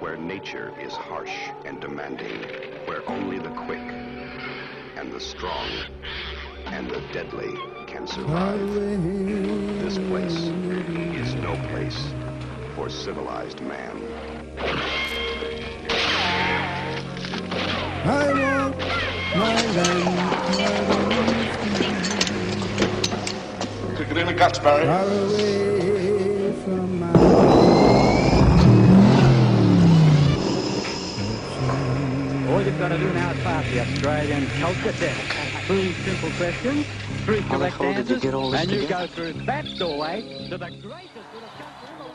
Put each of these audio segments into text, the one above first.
where nature is harsh and demanding, where only the quick and the strong and the deadly can survive. This place is no place for civilized man. I want my land Kick it in the guts, Barry. far away from my All you've got to do now is pass the Australian culture test. Three simple questions, three How correct hell did you answers, get all this and you together? go through that doorway to the greatest little country in the world.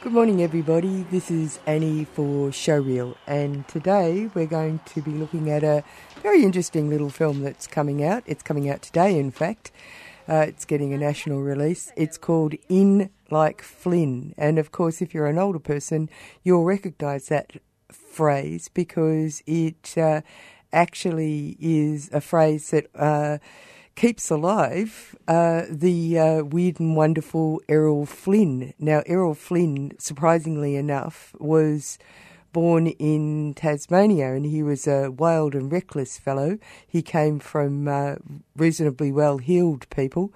Good morning, everybody. This is Annie for Showreel, and today we're going to be looking at a very interesting little film that's coming out. It's coming out today, in fact. Uh, it's getting a national release. It's called In Like Flynn, and of course, if you're an older person, you'll recognise that phrase because it uh, actually is a phrase that. Uh, keeps alive uh, the uh, weird and wonderful Errol Flynn. Now, Errol Flynn, surprisingly enough, was born in Tasmania and he was a wild and reckless fellow. He came from uh, reasonably well heeled people.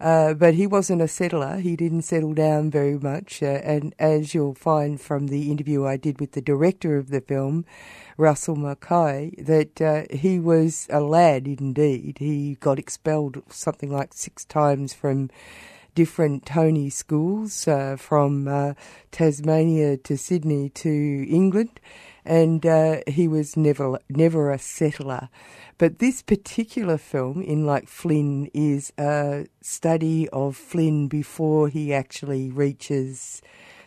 Uh, but he wasn't a settler. He didn't settle down very much. Uh, and as you'll find from the interview I did with the director of the film, Russell Mulcahy, that uh, he was a lad indeed. He got expelled something like six times from different Tony schools, uh, from uh, Tasmania to Sydney to England, and uh, he was never never a settler. But this particular film, in like Flynn, is a study of Flynn before he actually reaches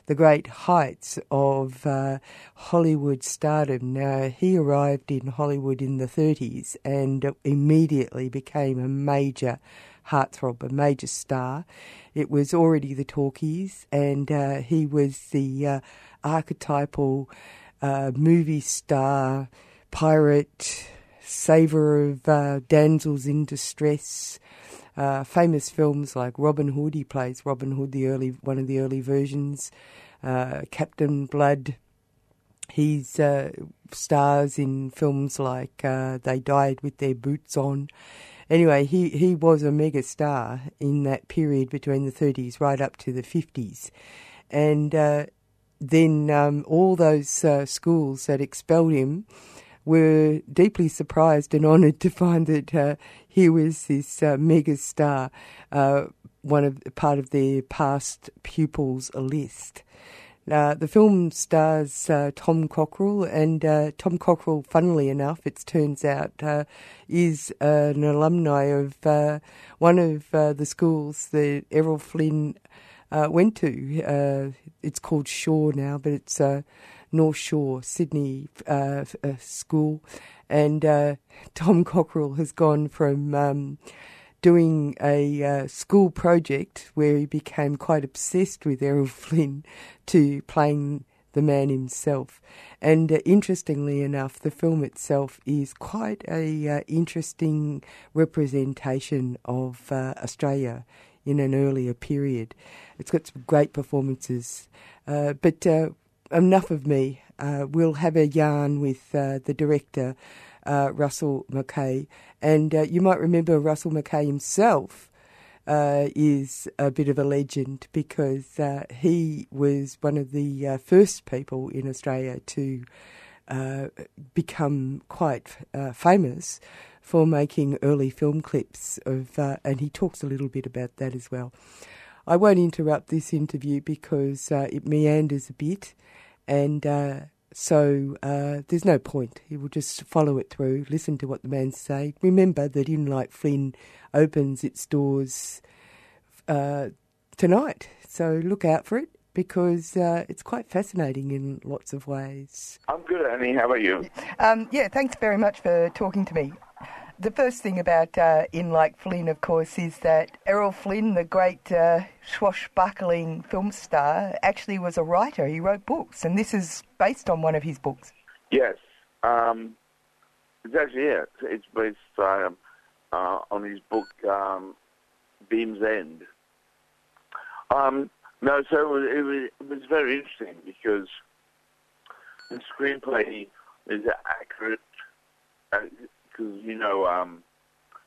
the great heights of uh, Hollywood stardom. Now, he arrived in Hollywood in the 30s and immediately became a major heartthrob, a major star. It was already the talkies, and uh, he was the uh, archetypal uh, movie star, pirate, saver of uh, damsels in distress. Uh, famous films like Robin Hood. He plays Robin Hood, the early one of the early versions. Uh, Captain Blood. He's stars in films like They Died with Their Boots On. Anyway, he, he was a mega star in that period between the 30s right up to the 50s. And uh, then um, all those uh, schools that expelled him were deeply surprised and honoured to find that uh, he was this uh, mega star, uh, one of part of their past pupils list. Uh, the film stars uh, Tom Cocquerel, and uh, Tom Cocquerel, funnily enough, it turns out, uh, is an alumni of uh, one of uh, the schools that Errol Flynn went to. It's called Shore now, but it's North Shore, Sydney school. And Tom Cocquerel has gone from um, doing a uh, school project where he became quite obsessed with Errol Flynn to playing the man himself. And uh, interestingly enough, the film itself is quite a uh, interesting representation of uh, Australia in an earlier period. It's got some great performances. Uh, but uh, enough of me. We'll have a yarn with the director, uh, Russell Mulcahy. And uh, you might remember Russell Mulcahy himself uh, is a bit of a legend because uh, he was one of the uh, first people in Australia to uh, become quite famous for making early film clips of, and he talks a little bit about that as well. I won't interrupt this interview because it meanders a bit, and so uh, there's no point. You will just follow it through, listen to what the man say. Remember that In Like Flynn opens its doors uh, tonight, so look out for it. because uh, it's quite fascinating in lots of ways. I'm good, Annie. How about you? Um, yeah, thanks very much for talking to me. The first thing about uh, In Like Flynn, of course, is that Errol Flynn, the great uh, swashbuckling film star, actually was a writer. He wrote books, and this is based on one of his books. Yes. Um, it's actually, yeah, it's based um, uh, on his book, um, Beam Ends. Um, no, so it was, it was, it was very interesting because the screenplay is accurate because, you know, um,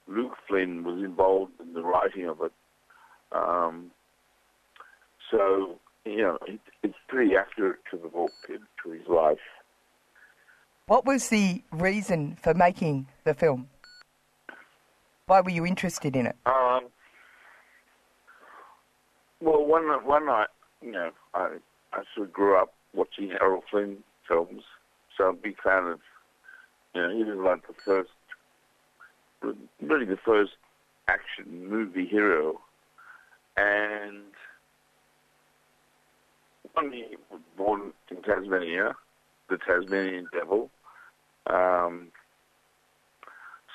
Luke Flynn was involved in the writing of it. Um, so, you know, it, it's pretty accurate to the book, and to his life. What was the reason for making the film? Why were you interested in it? Um, well, one one night, you know, I I sort of grew up watching Errol Flynn films, so I'm a big fan of, you know, he was like the first, really the first action movie hero, and one he was born in Tasmania, the Tasmanian Devil. Um,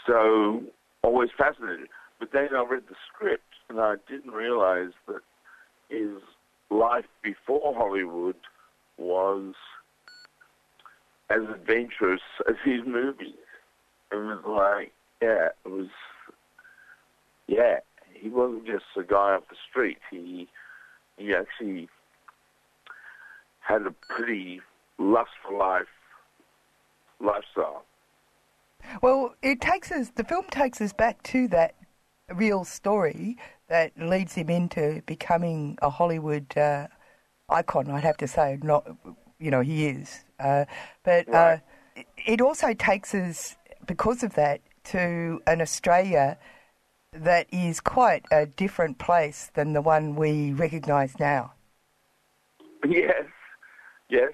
so always fascinated. But then I read the script and I didn't realize that his life before Hollywood was as adventurous as his movies. It was like, yeah, it was, yeah, he wasn't just a guy off the street. He, he actually had a pretty lustful life, lifestyle. Well, it takes us. The film takes us back to that real story that leads him into becoming a Hollywood uh, icon. I'd have to say, not you know he is, uh, but Right. uh, it also takes us because of that to an Australia that is quite a different place than the one we recognise now. Yes, yes.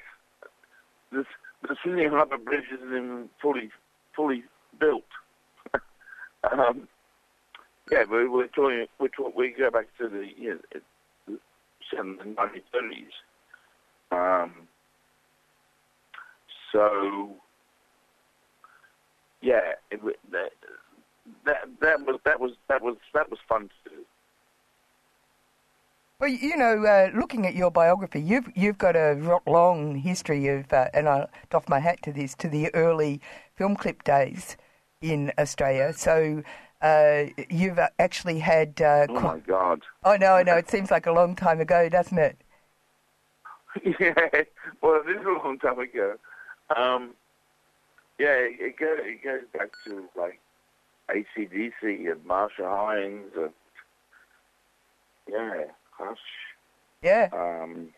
The, the Sydney Harbour Bridge isn't fully fully built. um, yeah, we're talking. We're talking, we go back to the you know, the nineteen thirties. Um, so yeah, it, that, that that was that was that was that was fun to do. Well, you know, uh, looking at your biography, you've you've got a long history of, uh, and I doff my hat to this, to the early film clip days in Australia. So uh, you've uh, actually had. Uh, Oh my God. I know, I know. It seems like a long time ago, doesn't it? yeah, well, this is a long time ago. Um, yeah, it, it, goes, it goes back to like ACDC and Marcia Hines and yeah, Hush. Yeah. Um,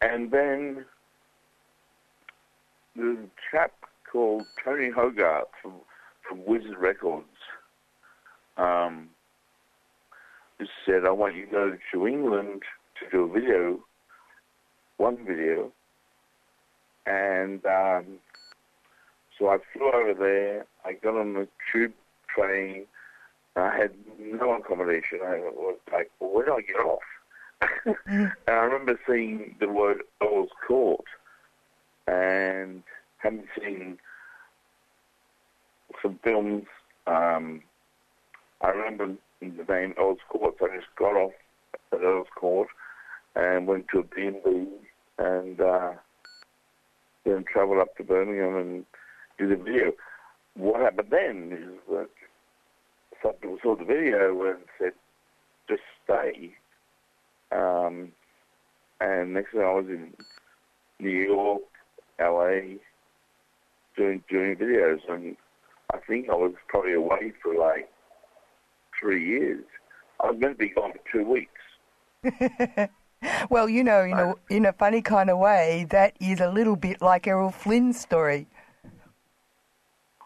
and then the chap called Tony Hogarth from from Wizard Records um, just said, "I want you to go to England to do a video, one video." And um, so I flew over there. I got on the tube train. I had no accommodation. I was like, well, where do I get off? and I remember seeing the word Earl's Court and having seen some films. Um, I remember the name Earl's Court, so I just got off at Earl's Court and went to a B&B and uh, then travel up to Birmingham and do the video. What happened then is that some people saw the video and said, just stay. Um, and next thing I was in New York, LA, doing doing videos, and I think I was probably away for like three years. I was meant to be gone for two weeks. Well, you know, in a, in a funny kind of way, that is a little bit like Errol Flynn's story.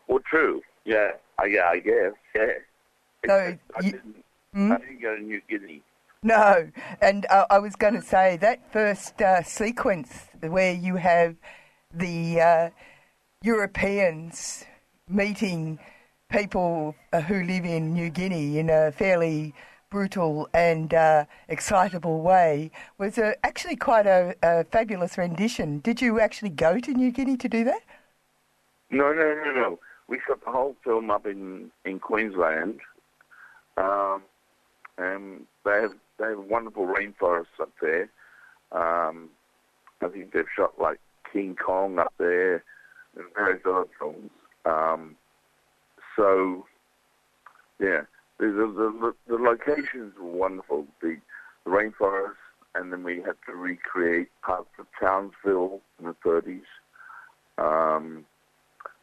Well, true. Yeah, I, yeah, I guess. Yeah. So I you- didn't. Hmm? I didn't go to New Guinea. No, and uh, I was going to say that first uh, sequence where you have the uh, Europeans meeting people uh, who live in New Guinea in a fairly brutal and uh, excitable way was uh, actually quite a, a fabulous rendition. Did you actually go to New Guinea to do that? No, no, no, no. We shot the whole film up in in Queensland, um, and they have they have wonderful rainforests up there. Um, I think they've shot like King Kong up there and various other films. Um, so, yeah, the, the, the, the locations were wonderful. The, rainforest, and then we had to recreate parts of Townsville in the 30s, um,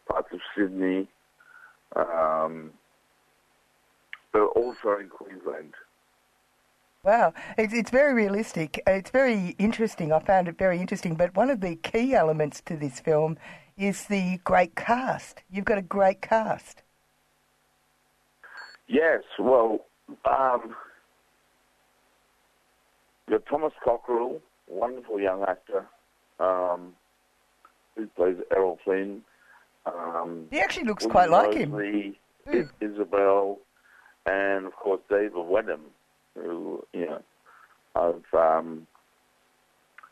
parts of Sydney, um, but also in Queensland. Wow, it's, it's very realistic. It's very interesting. I found it very interesting. But one of the key elements to this film is the great cast. You've got a great cast. Yes, well, um, Thomas Cocquerel, wonderful young actor, um, who plays Errol Flynn. Um, He actually looks William quite like him. Moseley, Hmm. I- Isabel, and of course David Wenham, who you know I've um,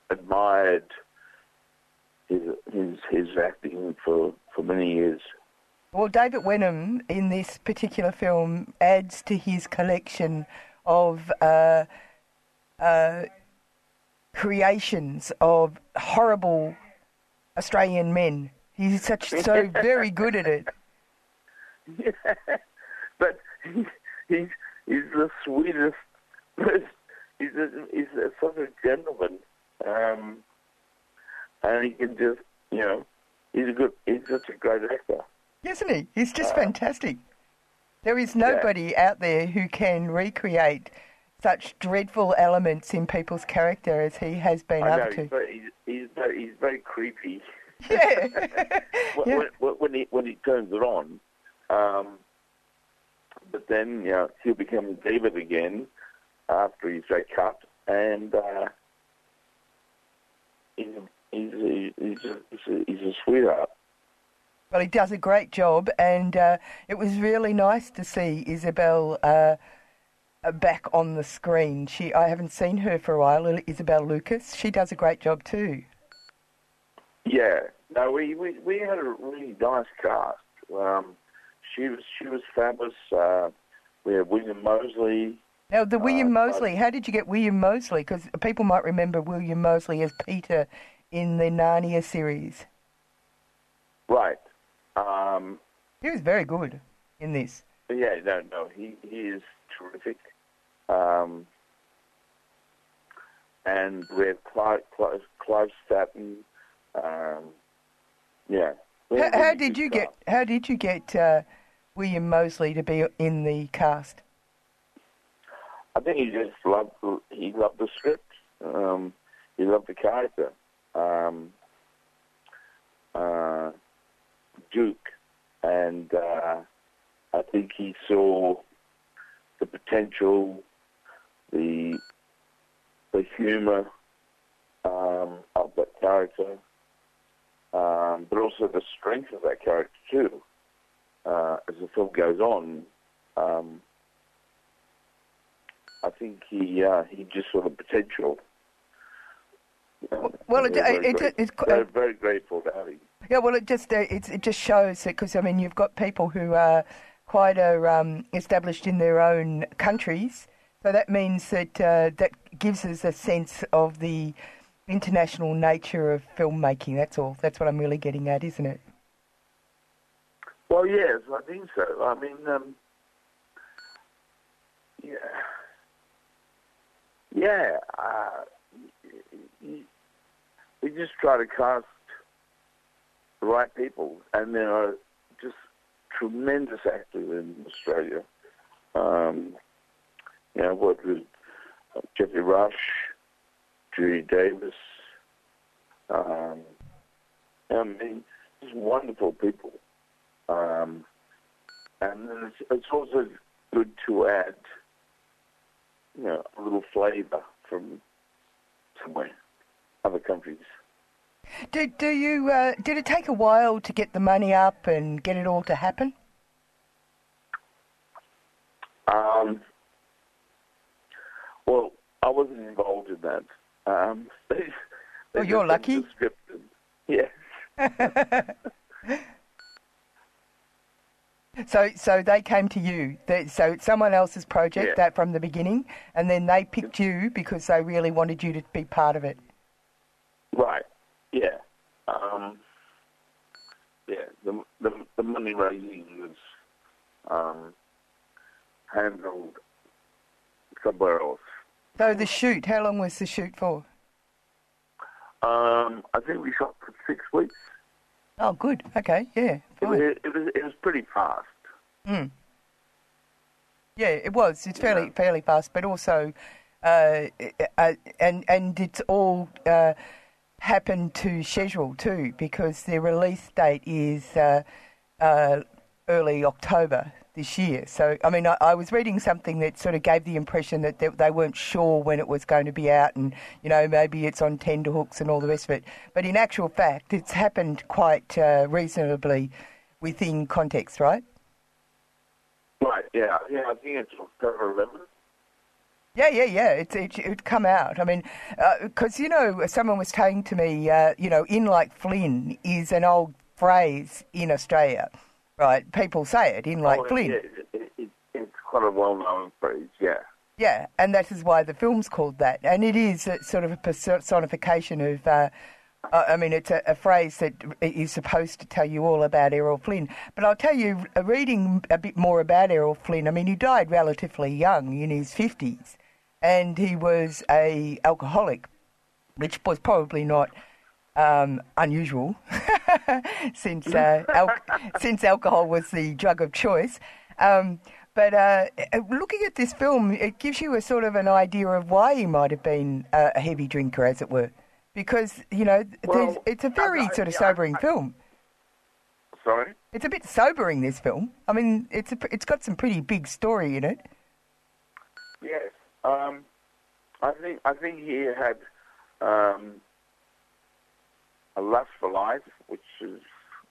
admired his his his acting for for many years. Well, David Wenham in this particular film adds to his collection of uh, uh, creations of horrible Australian men. He's such so very good at it. Yeah. but he's he's the sweetest. He's a, he's a, such a gentleman, um, and he can just you know he's a good he's such a great actor. Isn't he? He's just fantastic. There is nobody out there who can recreate such dreadful elements in people's character as he has been I know able he's to. very, he's, he's very he's very creepy. Yeah. when, Yeah. when, when he when he turns it on, um, but then you know he'll become David again after he's very cut, and uh, he's he's he's he's a, he's a sweetheart. Well, he does a great job, and uh, it was really nice to see Isabel uh, uh, back on the screen. She, I haven't seen her for a while. Isabel Lucas, she does a great job too. Yeah, no, we, we, we had a really nice cast. Um, she was she was fabulous. Uh, we had William Moseley. Now, the William Uh, Moseley, how did you get William Moseley? Because people might remember William Moseley as Peter in the Narnia series. Right. Um, He was very good in this. Yeah, no, no, he he is terrific. Um, and have Clive, Clive, Clive Standen. Um, yeah. How, how did you get? How did you get uh, William Moseley to be in the cast? I think he just loved he loved the script. Um, he loved the character. Um, uh, Duke, and uh, I think he saw the potential, the the humour um, of that character, um, but also the strength of that character too. Uh, as the film goes on, um, I think he uh, he just saw the potential. Well, it- very it- it's qu- very grateful to have him. Yeah, well, it just uh, it just shows that because I mean you've got people who are quite uh, um, established in their own countries, so that means that uh, that gives us a sense of the international nature of filmmaking. That's all. That's what I'm really getting at, isn't it? Well, yes, I think so. I mean, um, yeah, yeah. Uh, we just try to cast right people, and there are just tremendous actors in Australia. Um, you know, I've worked with Geoffrey Rush, Judy Davis. Um, I mean, just wonderful people. Um, and it's, it's also good to add, you know, a little flavour from somewhere, other countries. Did do you uh, did it take a while to get the money up and get it all to happen? Um, Well, I wasn't involved in that. Um, they, they Oh, you're lucky. the script and- Yeah. So, so they came to you. They, so it's someone else's project Yeah. that from the beginning, and then they picked you because they really wanted you to be part of it. Yeah. Um, yeah. The, the the money raising was um, handled somewhere else. So the shoot, how long was the shoot for? Um, I think we shot for six weeks. Oh, good. Okay, yeah. It was, it was it was pretty fast. Mm. Yeah, it was. It's fairly Yeah. fairly fast, but also, uh, uh, and and it's all uh, happened to schedule too because their release date is uh, uh, early October this year. So, I mean, I, I was reading something that sort of gave the impression that they, they weren't sure when it was going to be out, and you know, maybe it's on tenterhooks and all the rest of it. But in actual fact, it's happened quite uh, reasonably within context, right? Right. Yeah. Yeah. I think it's October 11th. Yeah, yeah, yeah. It it it come out. I mean, because you know, someone was saying to me, uh, you know, in like Flynn is an old phrase in Australia, right? People say it in like Oh, Flynn. Yeah, it, it, it, it's quite a well-known phrase. Yeah. Yeah, and that is why the film's called that. And it is a, sort of a personification of, uh, uh, I mean, it's a, a phrase that is supposed to tell you all about Errol Flynn. But I'll tell you, uh, reading a bit more about Errol Flynn, I mean, he died relatively young, in his 50s, and he was a alcoholic, which was probably not um, unusual since uh, al- since alcohol was the drug of choice. Um, but uh, looking at this film, it gives you a sort of an idea of why he might have been uh, a heavy drinker, as it were, because you know Well, it's a very I- I- sort of sobering I- film. Sorry. It's a bit sobering. This film. I mean, it's a, it's got some pretty big story in it. Um, I think I think he had um, a lust for life, which is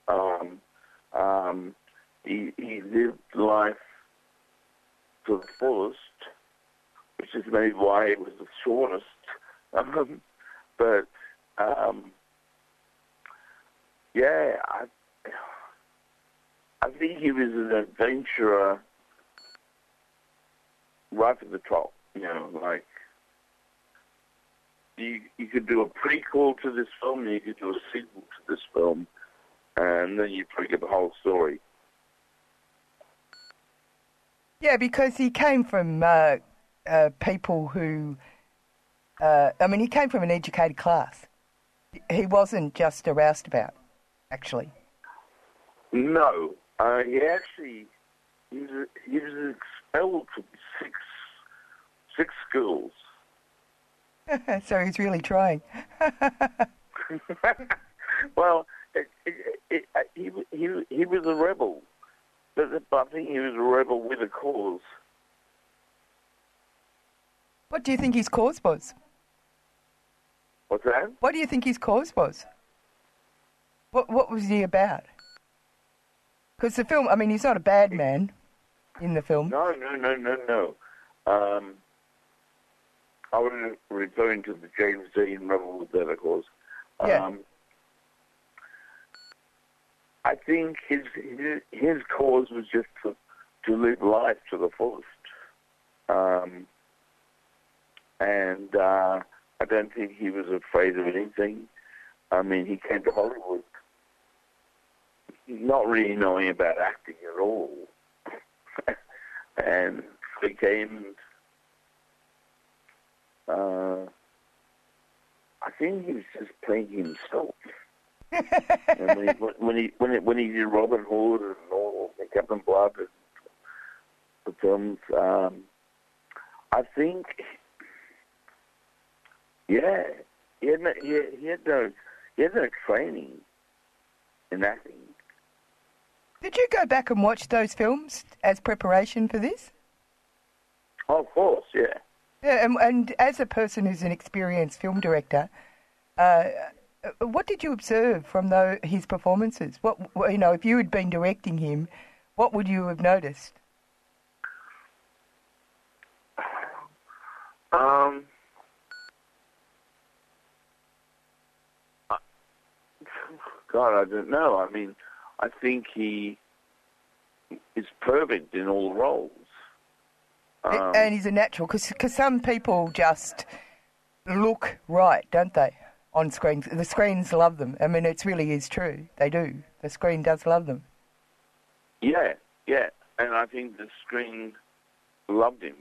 um, um, he he lived life to the fullest, which is maybe why it was the shortest. Um, but um, yeah, I I think he was an adventurer right at the top. You know, like you you could do a prequel to this film, you could do a sequel to this film, and then you probably get the whole story. Yeah, because he came from uh, uh, people who, uh, I mean, he came from an educated class. He wasn't just a roustabout, actually. No, uh, he actually he was he was expelled from six six schools. so he's really trying. well, it, it, it, uh, he he he was a rebel, but I think he was a rebel with a cause. What do you think his cause was? What's that? What do you think his cause was? What What was he about? Because the film, I mean, he's not a bad man in the film. No, no, no, no, no. Um, I was referring to the James Dean Rebel with that, of course. Yeah. Um, I think his, his his cause was just to to live life to the fullest, um, and uh, I don't think he was afraid of anything. I mean, he came to Hollywood not really knowing about acting at all, and he became. Uh, I think he was just playing himself. and when, he, when he when he when he did Robin Hood and all the Captain Blood and the films, um, I think, yeah, he had no, he had, he had no he had no training in acting. Did you go back and watch those films as preparation for this? Oh, of course, yeah. Yeah, and, and as a person who's an experienced film director, uh, what did you observe from the, his performances? What you know, if you had been directing him, what would you have noticed? Um, God, I don't know. I mean, I think he is perfect in all roles. Um, and he's a natural because some people just look right, don't they? On screen, the screens love them. I mean, it really is true. They do. The screen does love them. Yeah, yeah, and I think the screen loved him,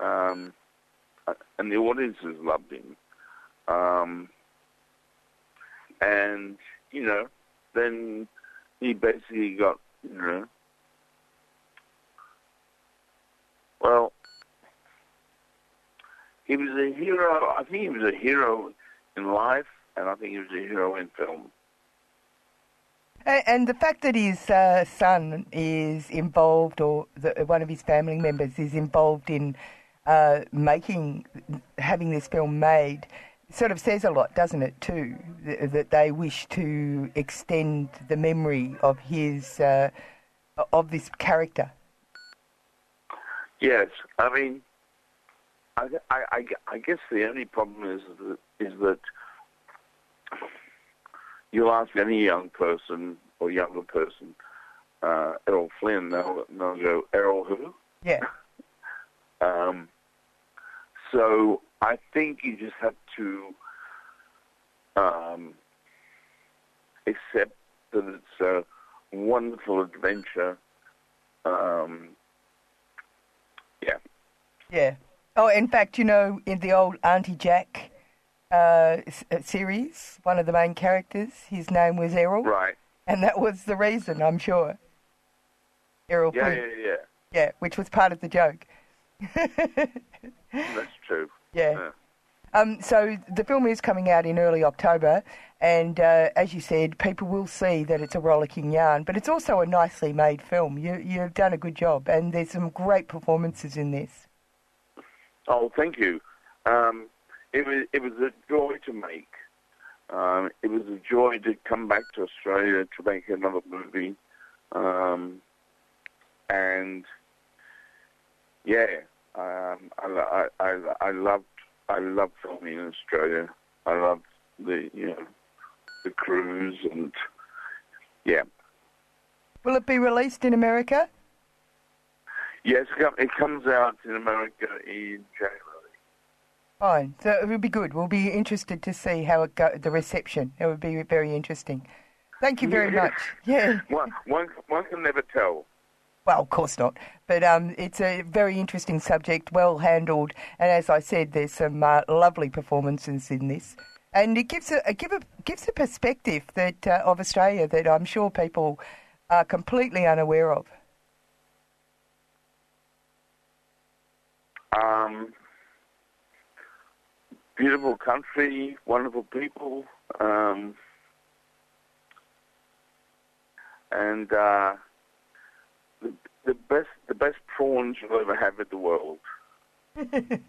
um, and the audiences loved him, um, and you know, then he basically got you know, well, he was a hero. I think he was a hero in life, and I think he was a hero in film. And, the fact that his uh, son is involved, or the, one of his family members is involved in uh, making, having this film made, sort of says a lot, doesn't it? Too th- that they wish to extend the memory of his, uh, of this character. Yes, I mean, I, I, I guess the only problem is that, is that you'll ask any young person or younger person, uh, Errol Flynn, they'll, they'll go, Errol who? Yeah. um, so I think you just have to um, accept that it's a wonderful adventure. Um, yeah. Yeah. Oh, in fact, you know, in the old Aunty Jack uh, s- uh, series, one of the main characters, his name was Errol. Right. And that was the reason, I'm sure. Errol Yeah, Flynn. yeah, yeah. Yeah, which was part of the joke. That's true. Yeah. Yeah. Um, so the film is coming out in early October, and uh, as you said, people will see that it's a rollicking yarn, but it's also a nicely made film. You, you've done a good job, and there's some great performances in this. Oh, thank you. Um, it was it was a joy to make. Um, it was a joy to come back to Australia to make another movie, um, and yeah, um, I, I, I, I loved I love filming in Australia. I love the you know the crews and yeah. Will it be released in America? Yes, it comes out in America in January. Fine. So it will be good. We'll be interested to see how it go, the reception. It would be very interesting. Thank you very much. Yeah. One, one, one can never tell. Well, of course not. But um, it's a very interesting subject, well handled, and as I said, there's some uh, lovely performances in this, and it gives a, a give a gives a perspective that uh, of Australia that I'm sure people are completely unaware of. Um, beautiful country, wonderful people, um, and uh, the, the best the best prawns you'll ever have in the world.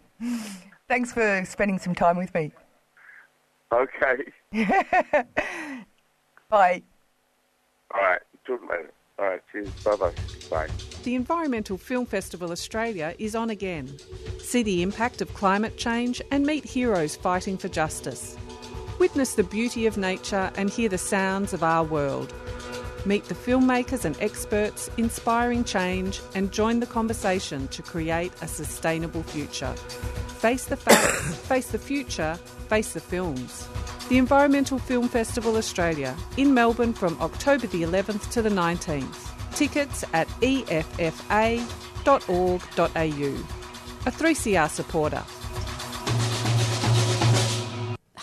Thanks for spending some time with me. Okay, Bye. all right, talk later. All right, cheers, bye bye, bye. The Environmental Film Festival Australia is on again. See the impact of climate change and meet heroes fighting for justice. Witness the beauty of nature and hear the sounds of our world. Meet the filmmakers and experts inspiring change and join the conversation to create a sustainable future. Face the facts, face the future, face the films. The Environmental Film Festival Australia in Melbourne from October the 11th to the 19th. Tickets at effa.org.au. A 3CR supporter.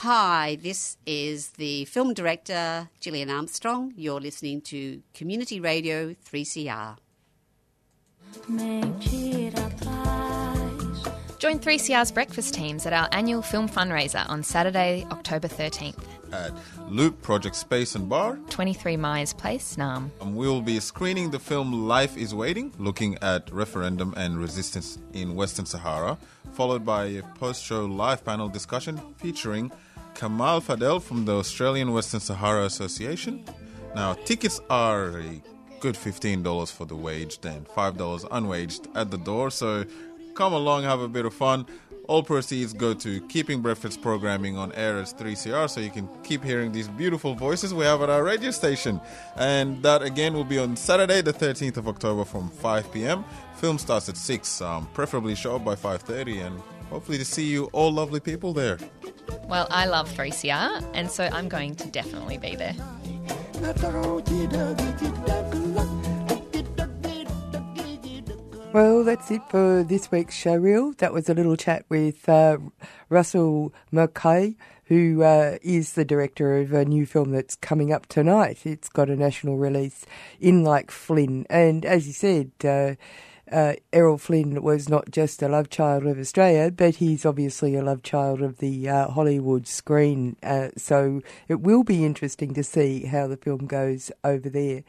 Hi, this is the film director Gillian Armstrong. You're listening to Community Radio 3CR. Join 3CR's breakfast teams at our annual film fundraiser on Saturday, October 13th, at Loop Project Space and Bar. 23 Meyers Place, Naarm. Um, We'll be screening the film Life is Waiting, looking at referendum and resistance in Western Sahara, followed by a post show live panel discussion featuring Kamal Fadel from the Australian Western Sahara Association. Now, tickets are a good $15 for the waged and $5 unwaged at the door, so come along, have a bit of fun. All proceeds go to keeping breakfast programming on air as 3CR so you can keep hearing these beautiful voices we have at our radio station. And that again will be on Saturday, the 13th of October from 5 p.m. Film starts at 6, um, preferably show up by 5.30 and hopefully to see you all lovely people there. Well, I love 3CR, and so I'm going to definitely be there. Well, that's it for this week's show reel. That was a little chat with uh, Russell Mulcahy, who uh, is the director of a new film that's coming up tonight. It's got a national release in like Flynn. And as you said, uh, uh, Errol Flynn was not just a love child of Australia, but he's obviously a love child of the uh, Hollywood screen. Uh, so it will be interesting to see how the film goes over there.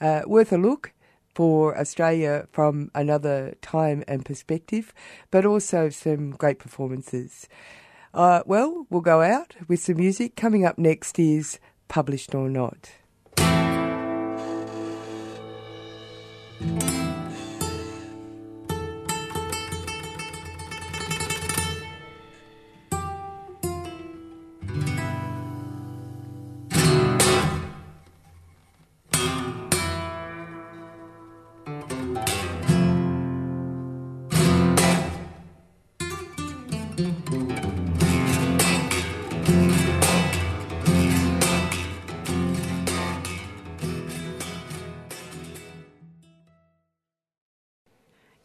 Uh, worth a look for Australia from another time and perspective, but also some great performances. Uh, well, we'll go out with some music. Coming up next is Published or Not.